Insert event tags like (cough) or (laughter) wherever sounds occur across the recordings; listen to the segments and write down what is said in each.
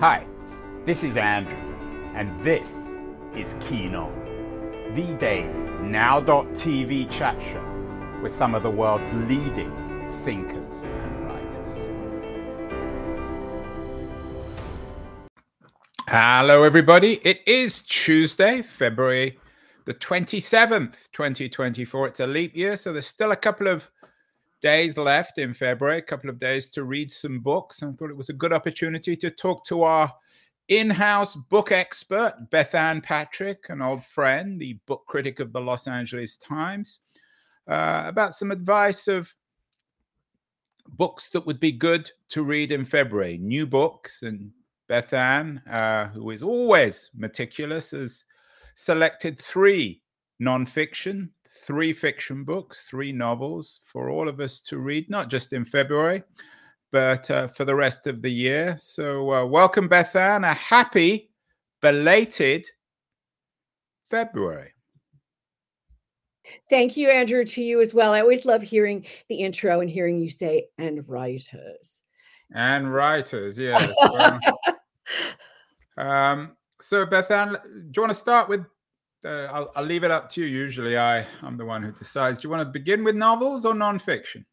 Hi, this is Andrew, and this is Keen On, the daily now.tv chat show with some of the world's leading thinkers and writers. Hello, everybody. It is Tuesday, February the 27th, 2024. It's a leap year, so there's still a couple of days left in February, a couple of days to read some books. I thought it was a good opportunity to talk to our in house book expert, Bethanne Patrick, an old friend, the book critic of the Los Angeles Times, uh, about some advice of books that would be good to read in February, new books. And Bethanne, uh, who is always meticulous, has selected three nonfiction, three fiction books, three novels for all of us to read, not just in February, but uh, for the rest of the year. So, uh, welcome, Bethanne. A happy, belated February. Thank you, Andrew, to you as well. I always love hearing the intro and hearing you say, and writers. And writers, (laughs) yes. um, so, Bethanne, do you want to start with? Uh, I'll, I'll leave it up to you. Usually, I I'm the one who decides. Do you want to begin with novels or nonfiction?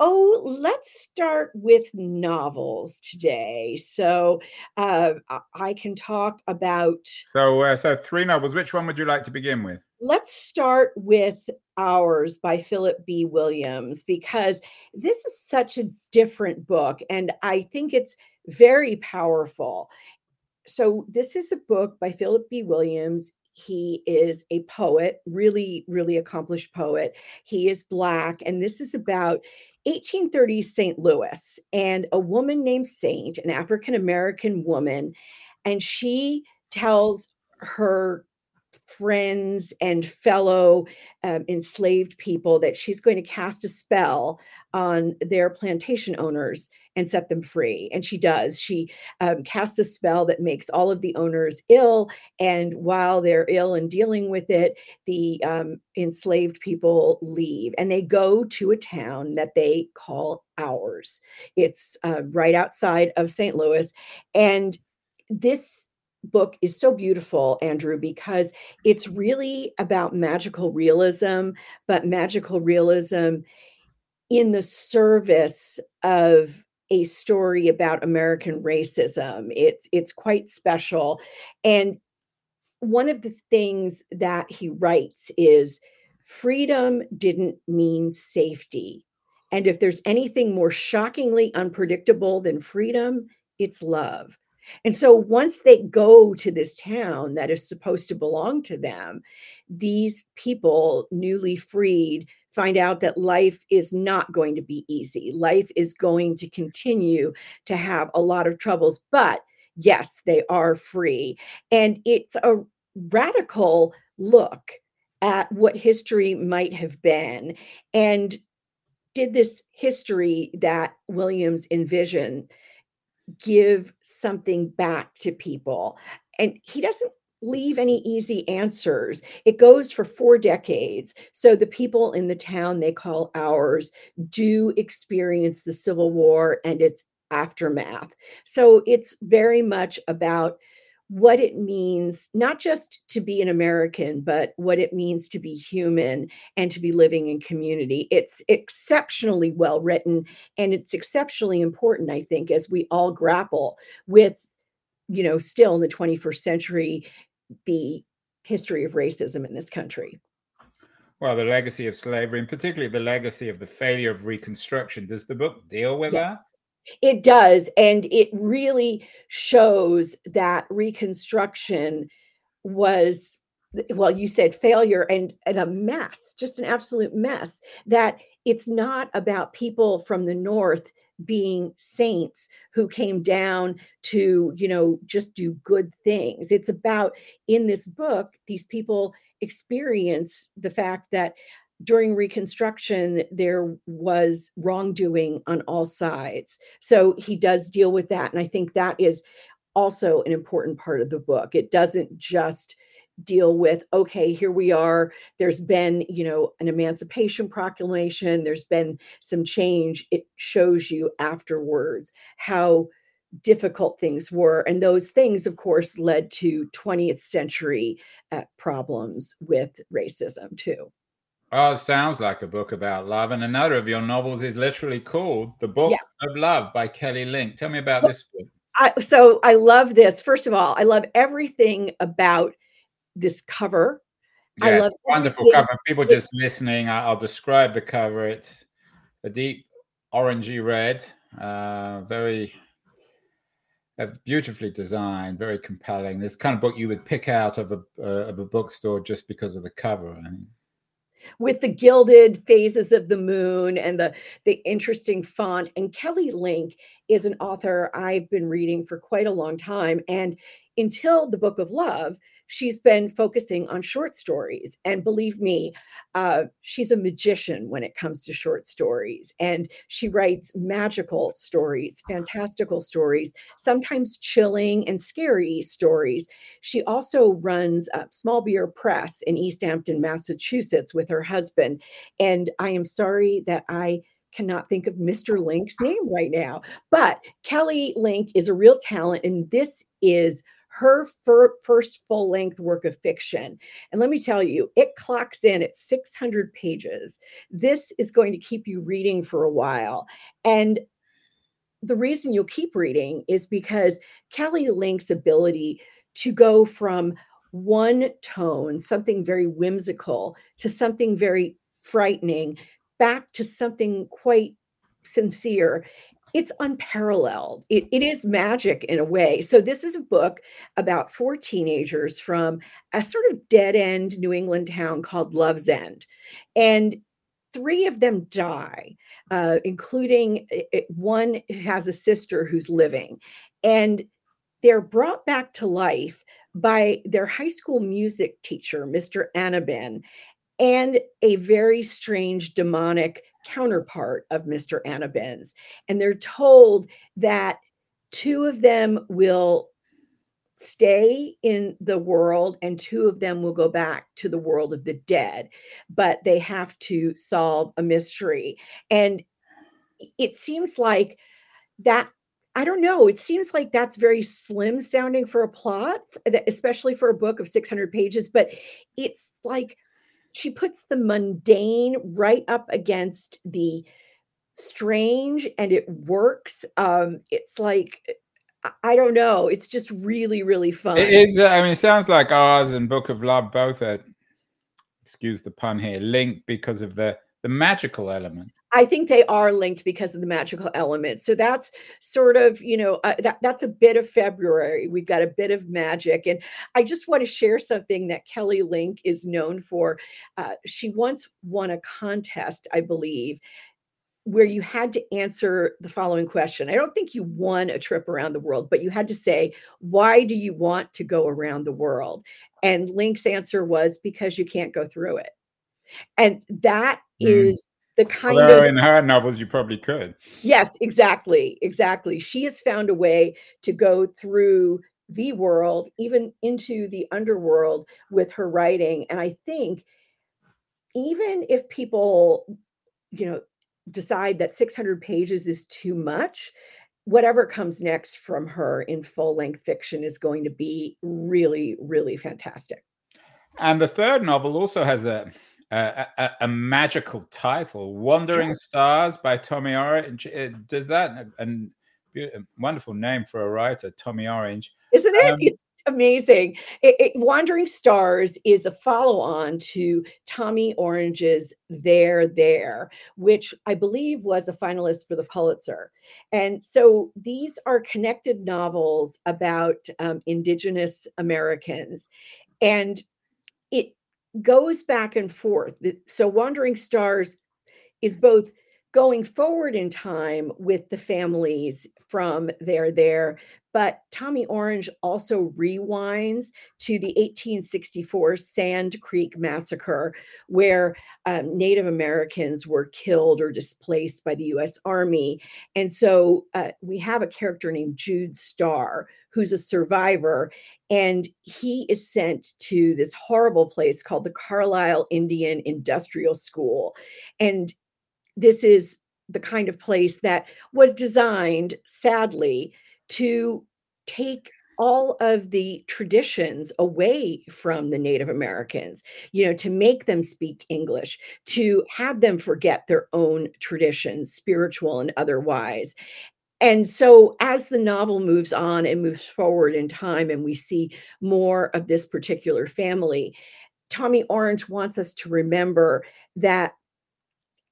Oh, let's start with novels today. So uh, I can talk about. So, uh, so three novels. Which one would you like to begin with? Let's start with Ours by Philip B. Williams because this is such a different book, and I think it's very powerful so this is a book by Philip B. Williams. He is a poet, really, really accomplished poet. He is Black, and this is about 1830 St. Louis and a woman named Saint, an African American woman, and she tells her friends and fellow um, enslaved people that she's going to cast a spell on their plantation owners and set them free. And she does. She um, casts a spell that makes all of the owners ill. And while they're ill and dealing with it, the um, enslaved people leave and they go to a town that they call ours. It's uh, right outside of St. Louis. And this book is so beautiful, Andrew, because it's really about magical realism, but magical realism in the service of a story about American racism. It's it's quite special. And one of the things that he writes is freedom didn't mean safety. And if there's anything more shockingly unpredictable than freedom, it's love. And so once they go to this town that is supposed to belong to them, these people, newly freed, find out that life is not going to be easy. Life is going to continue to have a lot of troubles, but yes, they are free. And it's a radical look at what history might have been. And did this history that Williams envisioned give something back to people. And he doesn't leave any easy answers. It goes for four decades. So the people in the town they call ours do experience the Civil War and its aftermath. So it's very much about what it means not just to be an American, but what it means to be human and to be living in community. It's exceptionally well written and it's exceptionally important, I think, as we all grapple with, you know, still in the 21st century, the history of racism in this country. Well, the legacy of slavery, and particularly the legacy of the failure of Reconstruction. Does the book deal with yes. that? It does. And it really shows that Reconstruction was, well, you said failure and, and a mess, just an absolute mess. That it's not about people from the North being saints who came down to you know just do good things it's about in this book these people experience the fact that during Reconstruction, there was wrongdoing on all sides. So he does deal with that. And I think that is also an important part of the book. It doesn't just deal with okay here we are there's been you know an emancipation proclamation there's been some change it shows you afterwards how difficult things were. And those things, of course, led to 20th century uh, problems with racism, too. Oh, it sounds like a book about love. And another of your novels is literally called The Book yeah. of Love by Kelly Link. Tell me about well, this book. I, so I love this. First of all, I love everything about this cover. Yes, I love wonderful cover. People just listening, I'll describe the cover. It's a deep orangey red, uh, very uh, beautifully designed, very compelling. This kind of book you would pick out of a uh, of a bookstore just because of the cover. I mean with the gilded phases of the moon and the the interesting font and kelly link is an author i've been reading for quite a long time and until the book of love she's been focusing on short stories. And believe me, uh, she's a magician when it comes to short stories. And she writes magical stories, fantastical stories, sometimes chilling and scary stories. She also runs a Small Beer Press in Easthampton, Massachusetts with her husband. And I am sorry that I cannot think of Mr. Link's name right now. But Kelly Link is a real talent, and this is her fir- first full length work of fiction. And let me tell you, it clocks in at 600 pages. This is going to keep you reading for a while. And the reason you'll keep reading is because Kelly Link's ability to go from one tone, something very whimsical, to something very frightening, back to something quite sincere it's unparalleled. It, it is magic in a way. So, this is a book about four teenagers from a sort of dead end New England town called Love's End. And three of them die, uh, including it, one has a sister who's living. And they're brought back to life by their high school music teacher, Mr. Anabin, and a very strange demonic counterpart of Mr. Anabins. And they're told that two of them will stay in the world and two of them will go back to the world of the dead but they have to solve a mystery and it seems like that I don't know. It seems like that's very slim sounding for a plot, especially for a book of 600 pages, but it's like she puts the mundane right up against the strange and it works um it's like i don't know it's just really really fun. it is uh, i mean it sounds like ours and book of love both are excuse the pun here linked because of the the magical element I think they are linked because of the magical element. So that's sort of, you know, uh, that that's a bit of February. We've got a bit of magic, and I just want to share something that Kelly Link is known for. Uh, she once won a contest, I believe, where you had to answer the following question. I don't think you won a trip around the world, but you had to say, why do you want to go around the world? And Link's answer was because you can't go through it. And that mm. is the kind Although of in her novels you probably could. Yes exactly exactly. She has found a way to go through the world even into the underworld with her writing and i think even if people you know decide that 600 pages is too much whatever comes next from her in full length fiction is going to be really really fantastic. And the third novel also has a a, a, a, magical title, "Wandering yes. Stars" by Tommy Orange. It, does that and a wonderful name for a writer, Tommy Orange, isn't it? Um, it's amazing. It, it, Wandering Stars is a follow-on to Tommy Orange's "There, There," which I believe was a finalist for the Pulitzer. And so these are connected novels about um, Indigenous Americans, and it goes back and forth. So Wandering Stars is both going forward in time with the families from there there but tommy orange also rewinds to the 1864 sand creek massacre where um, native americans were killed or displaced by the u.s army and so uh, we have a character named jude star who's a survivor and he is sent to this horrible place called the carlisle indian industrial school and this is the kind of place that was designed, sadly, to take all of the traditions away from the Native Americans, you know, to make them speak English, to have them forget their own traditions, spiritual and otherwise. And so, as the novel moves on and moves forward in time, and we see more of this particular family, Tommy Orange wants us to remember that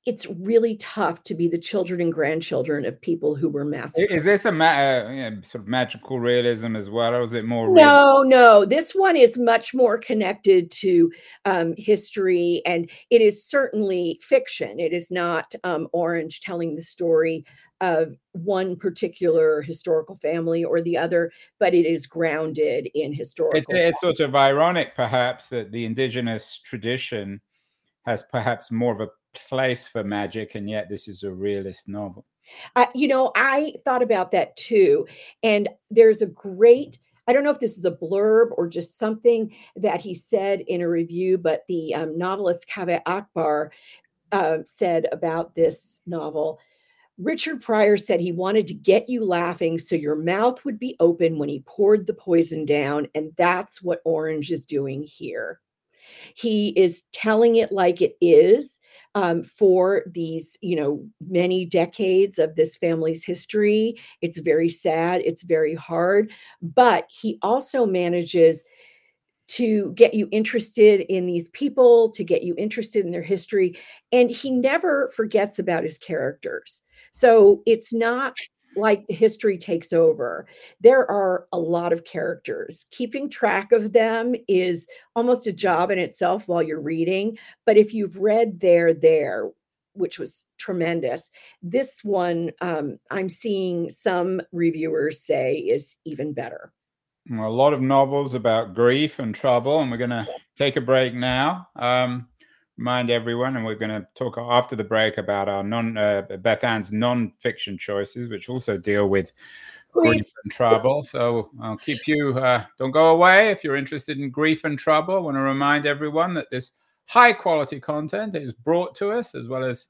it's really tough to be the children and grandchildren of people who were massacred. Is this a ma- uh, yeah, sort of magical realism as well, or is it more? No, no. This one is much more connected to um, history, and it is certainly fiction. It is not um, Orange telling the story of one particular historical family or the other, but it is grounded in historical. It's, it's sort of ironic, perhaps, that the indigenous tradition has perhaps more of a place for magic, and yet this is a realist novel. Uh, you know, I thought about that too. And there's a great, I don't know if this is a blurb or just something that he said in a review, but the um, novelist Kaveh Akbar uh, said about this novel. Richard Pryor said he wanted to get you laughing so your mouth would be open when he poured the poison down. And that's what Orange is doing here. He is telling it like it is um, for these, you know, many decades of this family's history. It's very sad, it's very hard, but he also manages to get you interested in these people, to get you interested in their history. And he never forgets about his characters. So it's not like the history takes over. There are a lot of characters. Keeping track of them is almost a job in itself while you're reading. But if you've read There, There, which was tremendous, this one um, I'm seeing some reviewers say is even better. a lot of novels about grief and trouble, and we're going to yes. take a break now. Um, remind everyone, and we're going to talk after the break about our non uh, Bethanne's non-fiction choices, which also deal with grief and trouble. So I'll keep you. Uh, don't go away if you're interested in grief and trouble. I want to remind everyone that this high-quality content is brought to us as well as.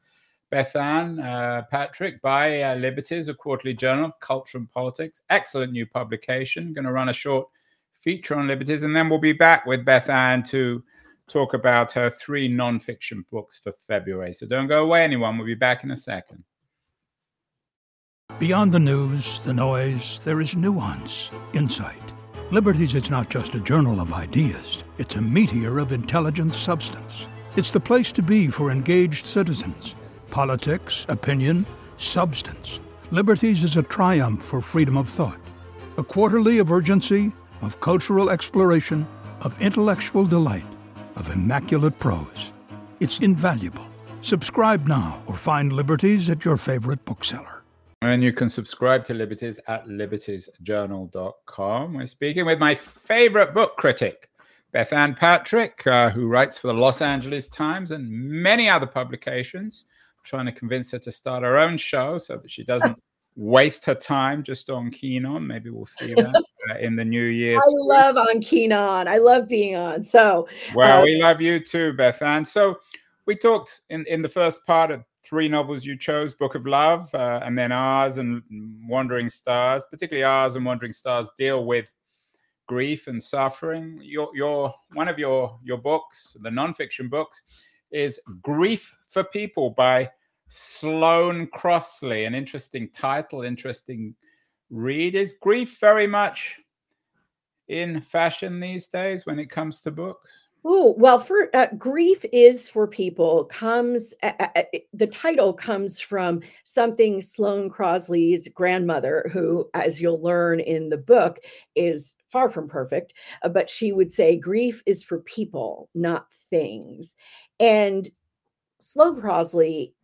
Bethanne uh, Patrick by uh, Liberties, a quarterly journal of culture and politics. Excellent new publication. Going to run a short feature on Liberties, and then we'll be back with Bethanne to talk about her three nonfiction books for February. So don't go away, anyone. We'll be back in a second. Beyond the news, the noise, there is nuance, insight. Liberties is not just a journal of ideas, it's a meteor of intelligent substance. It's the place to be for engaged citizens. Politics, opinion, substance. Liberties is a triumph for freedom of thought, a quarterly of urgency, of cultural exploration, of intellectual delight of immaculate prose. It's invaluable. Subscribe now or find Liberties at your favorite bookseller. And you can subscribe to Liberties at libertiesjournal.com. We're speaking with my favorite book critic, Bethanne Patrick, uh, who writes for the Los Angeles Times and many other publications. I'm trying to convince her to start her own show so that she doesn't (laughs) waste her time just on Keen On. Maybe we'll see that uh, in the new year. I love on Keen On. I love being on. So, well, uh, we love you too, Bethanne. So, we talked in, in the first part of three novels you chose Book of Love, uh, and then ours and Wandering Stars, particularly ours and Wandering Stars, deal with grief and suffering. Your, your one of your your books, the nonfiction books, is Grief for People by Sloane Crosley, an interesting title, interesting read. Is grief very much in fashion these days when it comes to books? Oh, well, for uh, grief is for people comes uh, uh, the title comes from something Sloane Crosley's grandmother, who, as you'll learn in the book, is far from perfect, uh, but she would say grief is for people, not things. And Sloane Crosley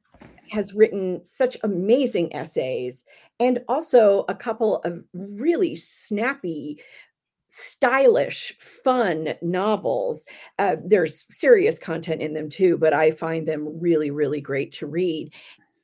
has written such amazing essays and also a couple of really snappy stylish fun novels. Uh, there's serious content in them too but i find them really really great to read.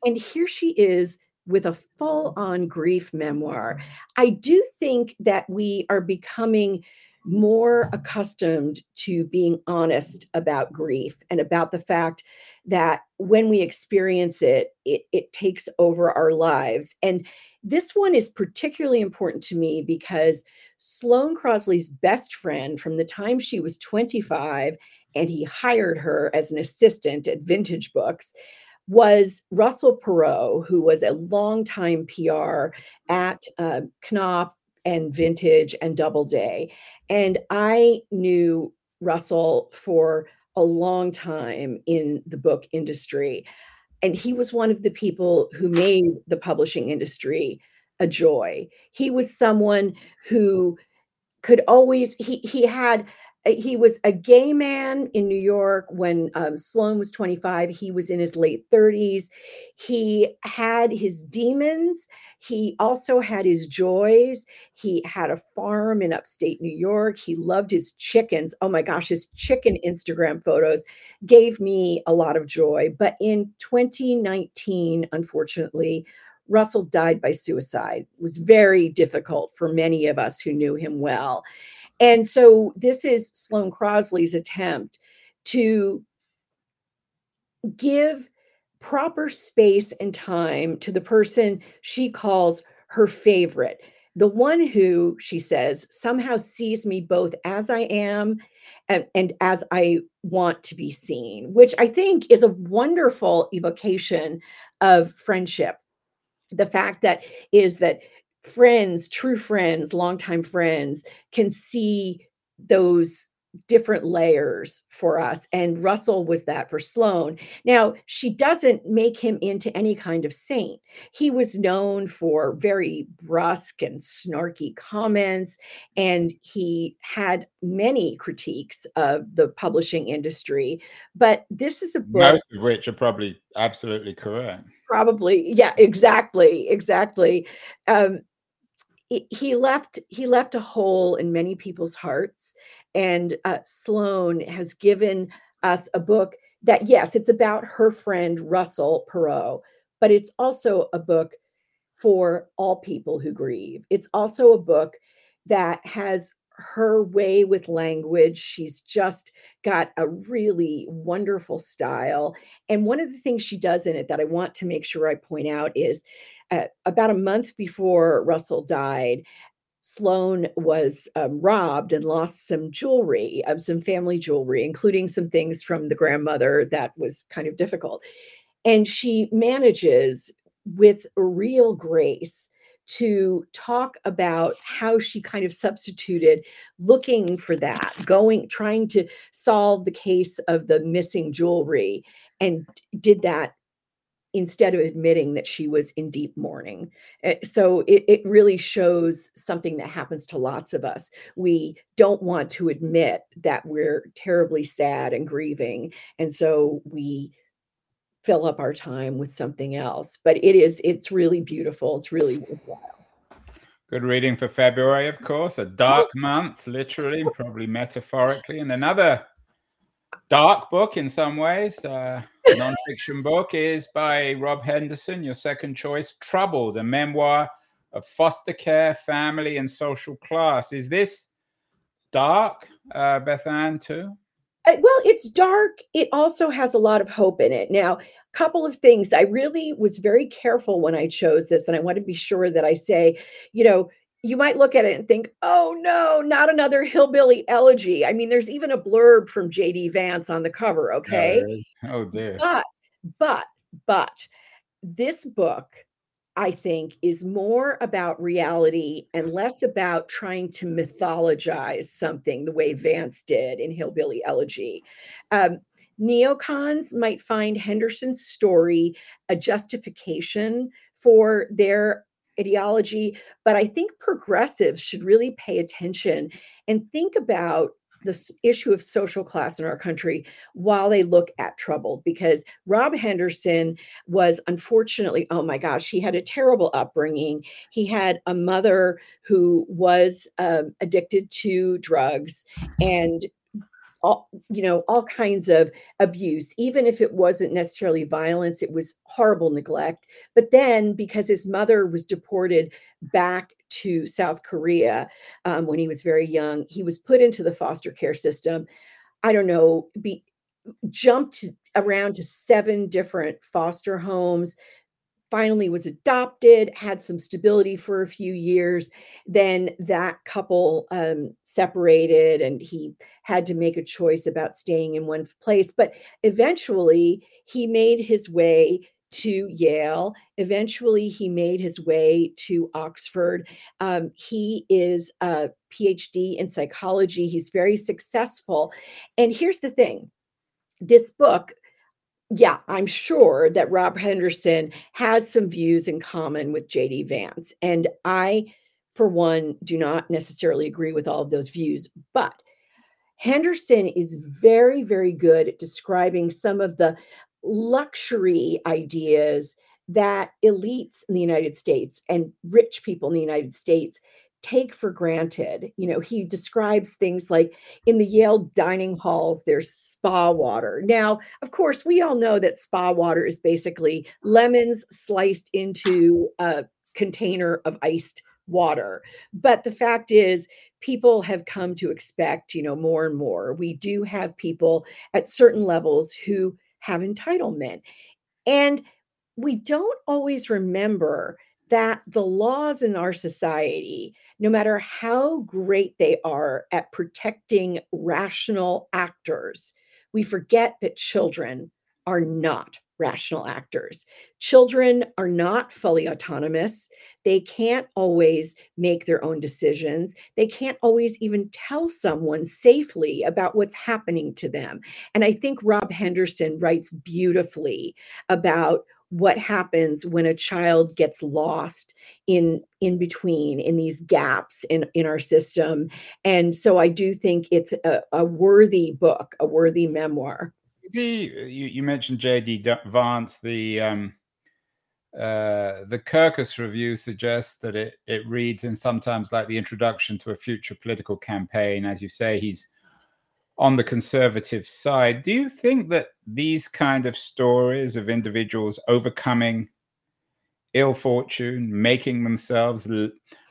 And here she is with a full on grief memoir. I do think that we are becoming more accustomed to being honest about grief and about the fact that when we experience it, it, it takes over our lives. And this one is particularly important to me because Sloane Crosley's best friend from the time she was 25 and he hired her as an assistant at Vintage Books was Russell Perreault, who was a longtime PR at uh, Knopf and Vintage and Doubleday. And I knew Russell for a long time in the book industry. And he was one of the people who made the publishing industry a joy. He was someone who could always he he had he was a gay man in New York when um, Sloane was 25. He was in his late 30s. He had his demons. He also had his joys. He had a farm in upstate New York. He loved his chickens. Oh my gosh, his chicken Instagram photos gave me a lot of joy. But in 2019, unfortunately, Russell died by suicide. It was very difficult for many of us who knew him well. And so this is Sloane Crosley's attempt to give proper space and time to the person she calls her favorite, the one who, she says, somehow sees me both as I am and, and as I want to be seen, which I think is a wonderful evocation of friendship. The fact that is that friends, true friends, longtime friends can see those different layers for us. And Russell was that for Sloane. Now, she doesn't make him into any kind of saint. He was known for very brusque and snarky comments, and he had many critiques of the publishing industry. But this is a book. Most of which are probably absolutely correct. Probably. Yeah, exactly. Exactly. Um, he left he left a hole in many people's hearts and uh, sloane has given us a book that yes it's about her friend russell perreault but it's also a book for all people who grieve. It's also a book that has her way with language. She's just got a really wonderful style. And one of the things she does in it that I want to make sure I point out is uh, about a month before Russell died, Sloane was um, robbed and lost some jewelry, um, some family jewelry, including some things from the grandmother that was kind of difficult. And she manages with real grace to talk about how she kind of substituted looking for that, going, trying to solve the case of the missing jewelry, and did that instead of admitting that she was in deep mourning. Eh, so it, it really shows something that happens to lots of us. We don't want to admit that we're terribly sad and grieving. And so we fill up our time with something else. But it is, it's really beautiful. It's really worthwhile. Good reading for February, of course. A dark (laughs) month, literally, probably metaphorically, and another dark book in some ways. Uh, nonfiction book is by Rob Henderson, your second choice, Troubled, a memoir of foster care, family, and social class. Is this dark, uh, Bethanne, too? Uh, well, it's dark. It also has a lot of hope in it. Now, a couple of things. I really was very careful when I chose this, and I want to be sure that I say, you know, you might look at it and think, oh no, not another hillbilly elegy. I mean, there's even a blurb from JD Vance on the cover, okay? Oh, dear. But, but, but this book, I think, is more about reality and less about trying to mythologize something the way Vance did in Hillbilly Elegy. Um, neocons might find Henderson's story a justification for their ideology, but I think progressives should really pay attention and think about this issue of social class in our country while they look at troubled because rob henderson was unfortunately oh my gosh he had a terrible upbringing. He had a mother who was um, addicted to drugs and all you know all kinds of abuse. Even if it wasn't necessarily violence it was horrible neglect. But then because his mother was deported back to south korea um, when he was very young he was put into the foster care system i don't know be jumped around to seven different foster homes finally was adopted, had some stability for a few years. Then that couple um, separated and he had to make a choice about staying in one place. But eventually, he made his way to Yale. Eventually, he made his way to Oxford. Um, he is a PhD in psychology. He's very successful. And here's the thing this book yeah, I'm sure that Rob Henderson has some views in common with JD Vance. And I, for one, do not necessarily agree with all of those views. But Henderson is very, very good at describing some of the luxury ideas that elites in the United States and rich people in the United States take for granted. You know, he describes things like in the Yale dining halls, there's spa water. Now, of course, we all know that spa water is basically lemons sliced into a container of iced water. But the fact is, people have come to expect, you know, more and more. We do have people at certain levels who have entitlement. And we don't always remember that the laws in our society, no matter how great they are at protecting rational actors, we forget that children are not rational actors. Children are not fully autonomous. They can't always make their own decisions. They can't always even tell someone safely about what's happening to them. And I think Rob Henderson writes beautifully about what happens when a child gets lost in in between in these gaps in in our system and so i do think it's a, a worthy book a worthy memoir the you, you mentioned jd vance the um uh, the Kirkus review suggests that it, it reads in sometimes like the introduction to a future political campaign. As you say, he's on the conservative side. Do you think that these kind of stories of individuals overcoming ill fortune, making themselves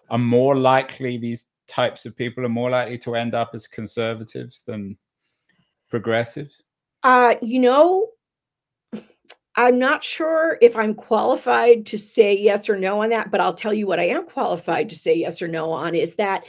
are more likely, these types of people are more likely to end up as conservatives than progressives? Uh, you know, I'm not sure if I'm qualified to say yes or no on that, but I'll tell you what I am qualified to say yes or no on is that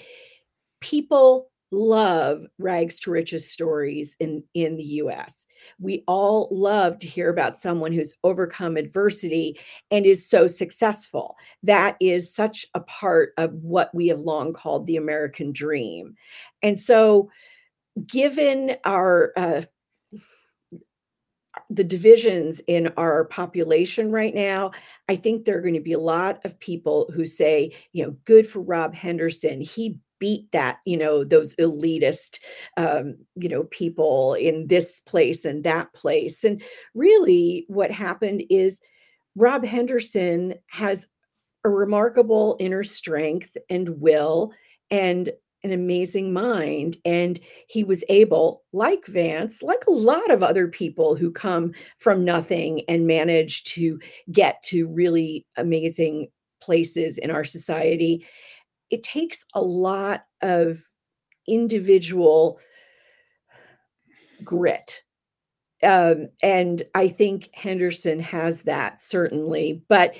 people love rags to riches stories in in the US. We all love to hear about someone who's overcome adversity and is so successful. That is such a part of what we have long called the American dream. And so given our uh, the divisions in our population right now, I think there are going to be a lot of people who say, you know, good for Rob Henderson. He beat that you know those elitist um, you know people in this place and that place and really what happened is rob henderson has a remarkable inner strength and will and an amazing mind and he was able like vance like a lot of other people who come from nothing and manage to get to really amazing places in our society it takes a lot of individual grit. Um, and I think Henderson has that certainly, but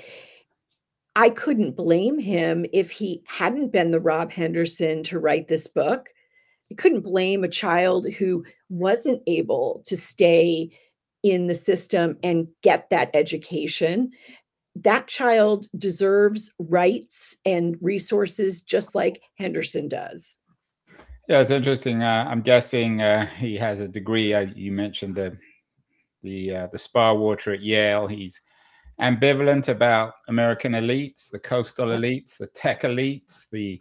I couldn't blame him if he hadn't been the Rob Henderson to write this book. I couldn't blame a child who wasn't able to stay in the system and get that education that child deserves rights and resources just like Henderson does. Yeah, it's interesting. Uh, I'm guessing uh, he has a degree. Uh, you mentioned the the uh, the spa water at Yale. He's ambivalent about American elites, the coastal elites, the tech elites, the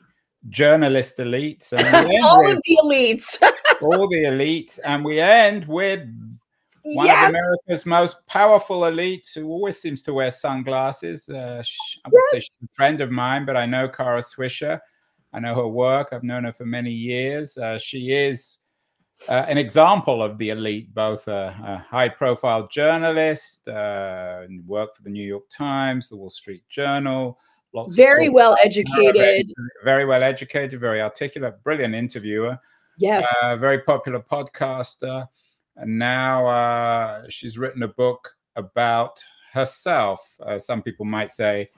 journalist elites, and (laughs) all of the elites. (laughs) all the elites, and we end with one yes. of America's most powerful elites who always seems to wear sunglasses. Uh, I would yes. say she's a friend of mine, but I know Kara Swisher. I know her work. I've known her for many years. Uh, she is uh, an example of the elite, both a, a high-profile journalist, uh, worked for the New York Times, the Wall Street Journal. Lots very well educated. Very, very, well educated, very articulate, brilliant interviewer. Yes. Uh, very popular podcaster and now uh, she's written a book about herself. Uh, some people might say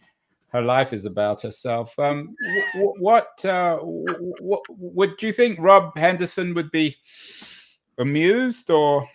her life is about herself. Um, what uh, what would you think? Rob Henderson would be amused or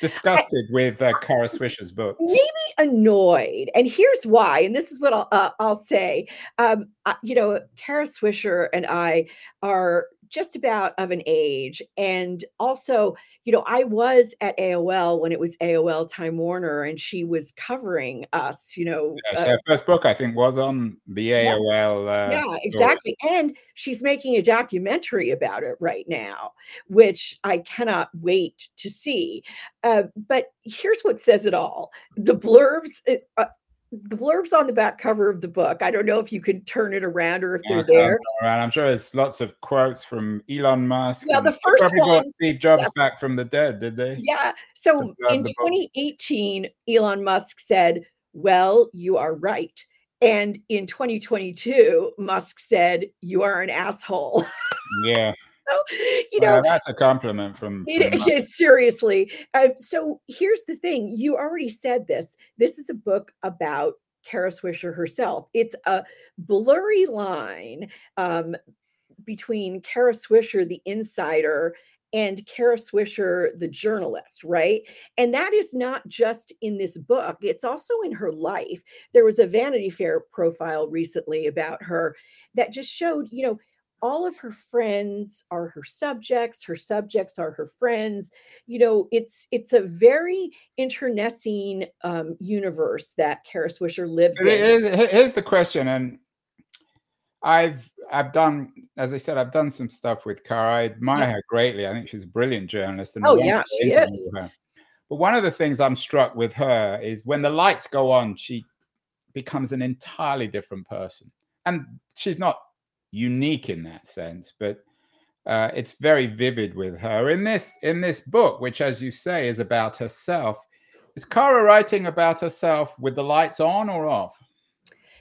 disgusted I, with uh, Kara Swisher's book? Maybe annoyed, and here's why. And this is what I'll uh, I'll say. Um, you know, Kara Swisher and I are just about of an age. And also, you know, I was at AOL when it was AOL Time Warner and she was covering us, you know. Yes, uh, her first book, I think, was on the AOL. Uh, yeah, exactly. Story. And she's making a documentary about it right now, which I cannot wait to see. Uh, but here's what says it all the blurbs. The blurbs on the back cover of the book. I don't know if you could turn it around or if they're there. Around. I'm sure there's lots of quotes from Elon Musk. Yeah, the first one. Steve Jobs yes. back from the dead, did they? Yeah. So in 2018, Elon Musk said, "Well, you are right." And in 2022, Musk said, "You are an asshole." (laughs) Yeah. So, (laughs) you know, well, that's a compliment from, from it, seriously. Uh, so here's the thing: you already said this. This is a book about Kara Swisher herself. It's a blurry line um, between Kara Swisher, the insider, and Kara Swisher, the journalist, right? And that is not just in this book, it's also in her life. There was a Vanity Fair profile recently about her that just showed, you know, all of her friends are her subjects her subjects are her friends. You know it's it's a very internecine um, universe that Kara Swisher lives in. here's the question and I've I've done as I said I've done some stuff with Kara. I admire yeah. her greatly. I think she's a brilliant journalist and oh yeah she is. her. but one of the things I'm struck with her is when the lights go on she becomes an entirely different person. And she's not unique in that sense, but uh, it's very vivid with her in this in this book, which, as you say, is about herself. Is Kara writing about herself with the lights on or off?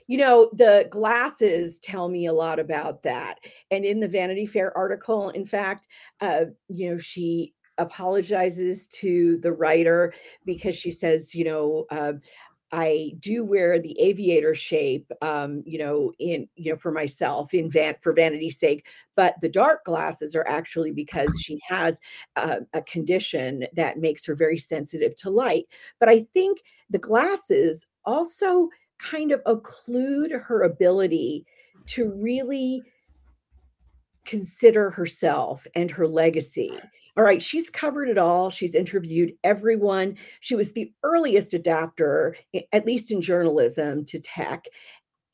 You know, the glasses tell me a lot about that. And in the Vanity Fair article, in fact, uh, you know, she apologizes to the writer because she says, you know, uh, I do wear the aviator shape, um, you know, in you know for myself in van for vanity's sake. But the dark glasses are actually because she has uh, a condition that makes her very sensitive to light. But I think the glasses also kind of occlude her ability to really consider herself and her legacy. All right, she's covered it all. She's interviewed everyone. She was the earliest adapter, at least in journalism, to tech.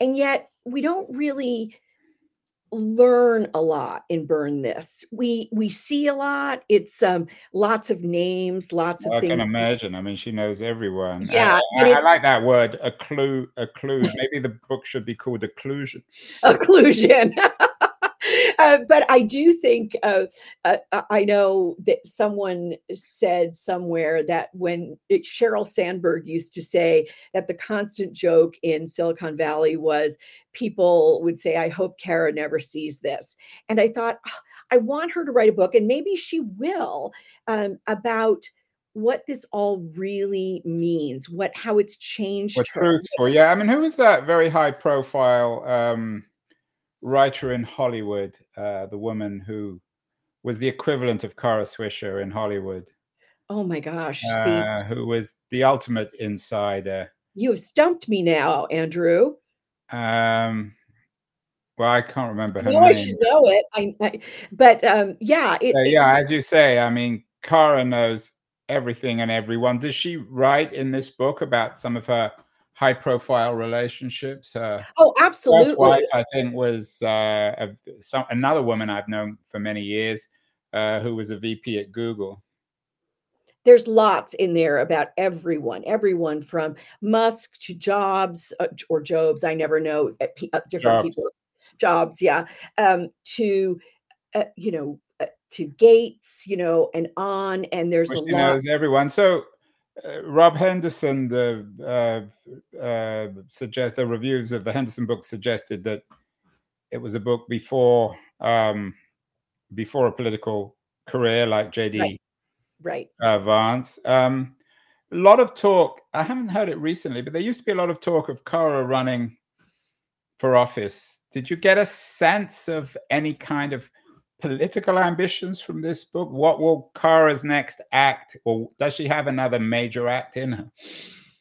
And yet, we don't really learn a lot in burn this we we see a lot it's um lots of names lots of things i can imagine i mean she knows everyone yeah i, I, I like that word a clue a clue maybe the book should be called occlusion occlusion (laughs) uh, but I do think uh, uh, I know that someone said somewhere that when it, Sheryl Sandberg used to say that the constant joke in Silicon Valley was people would say, I hope Kara never sees this. And I thought, oh, I want her to write a book, and maybe she will, um, about what this all really means, what how it's changed. What truthful, yeah. I mean, who was that very high profile um, writer in Hollywood, uh, the woman who was the equivalent of Kara Swisher in Hollywood. Oh my gosh. Uh, who was the ultimate insider. You have stumped me now, Andrew. Um, well, I can't remember her no, name. I should know it. I, I but um, yeah, it, uh, yeah. It, as you say, I mean, Kara knows everything and everyone. Does she write in this book about some of her high profile relationships. Uh, oh, absolutely. First wife, I think, was uh, a, some, another woman I've known for many years uh, who was a VP at Google. There's lots in there about everyone, everyone from Musk to Jobs uh, or Jobs, I never know, uh, uh, different Jobs. people. Jobs, yeah, um, to you know to Gates, you know, and on. And there's well, a lot. knows everyone. So uh, Rob Henderson, the uh, uh, suggest the reviews of the Henderson book suggested that it was a book before um, before a political career like JD right, right. Uh, Vance. Um, a lot of talk. I haven't heard it recently, but there used to be a lot of talk of Kara running for office. Did you get a sense of any kind of political ambitions from this book? What will Kara's next act, or does she have another major act in her?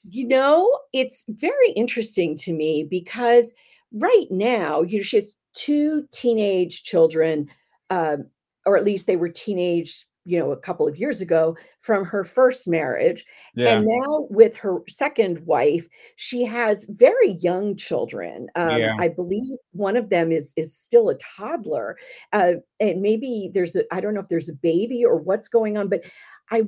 You know, it's very interesting to me because right now, you know, she has two teenage children, um, or at least they were teenage you know a couple of years ago from her first marriage yeah. and now with her second wife she has very young children um, yeah. i believe one of them is is still a toddler uh, and maybe there's a i don't know if there's a baby or what's going on but i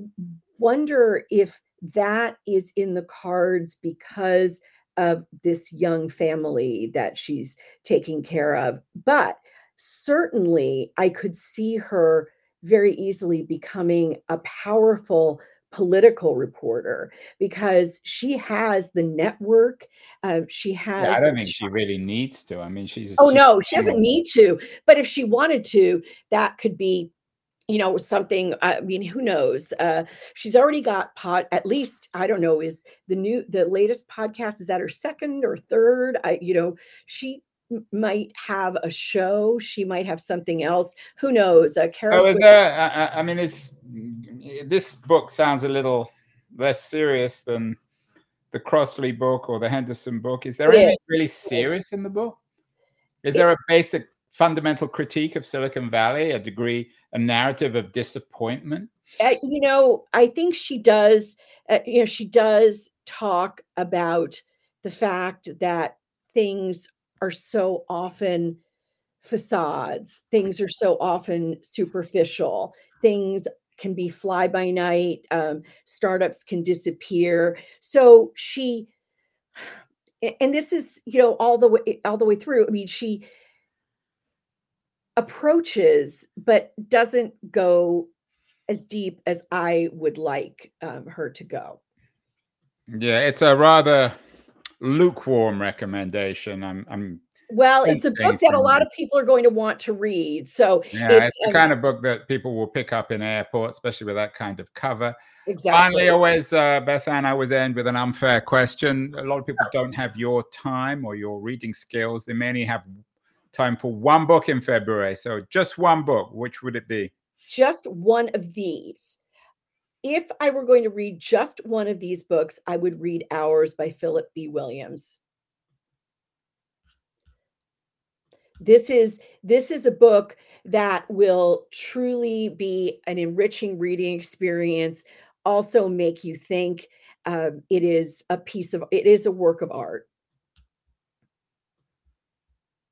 wonder if that is in the cards because of this young family that she's taking care of but certainly i could see her very easily becoming a powerful political reporter because she has the network. Uh, she has. Yeah, I don't think she really needs to. I mean, she's. Oh no, she doesn't need to. But if she wanted to, that could be. You know, something. I mean, who knows? Uh, she's already got pod. At least I don't know. Is the new the latest podcast? Is that her second or third? I, you know, she might have a show. She might have something else. Who knows? Uh, Kara oh, is there? I, I mean, it's this book sounds a little less serious than the Crossley book or the Henderson book. Is there it anything is. really serious in the book? Is it, there a basic fundamental critique of Silicon Valley, a degree, a narrative of disappointment? Uh, you know, I think she does. Uh, you know, she does talk about the fact that things are so often facades. Things are so often superficial. Things can be fly by night. Um, startups can disappear. So she, and this is you know all the way all the way through. I mean, she approaches but doesn't go as deep as I would like um, her to go. Yeah, it's a rather lukewarm recommendation. I'm, I'm well, it's a book that a lot of people are going to want to read. So yeah, it's, it's the kind of book that people will pick up in airports, especially with that kind of cover. Exactly. Finally, always, uh, Bethanne, I always end with an unfair question. A lot of people don't have your time or your reading skills. They mainly have time for one book in February. So just one book. Which would it be? Just one of these if I were going to read just one of these books, I would read Ours by Philip B. Williams. This is this is a book that will truly be an enriching reading experience, also make you think. Um, it is a piece of it is a work of art.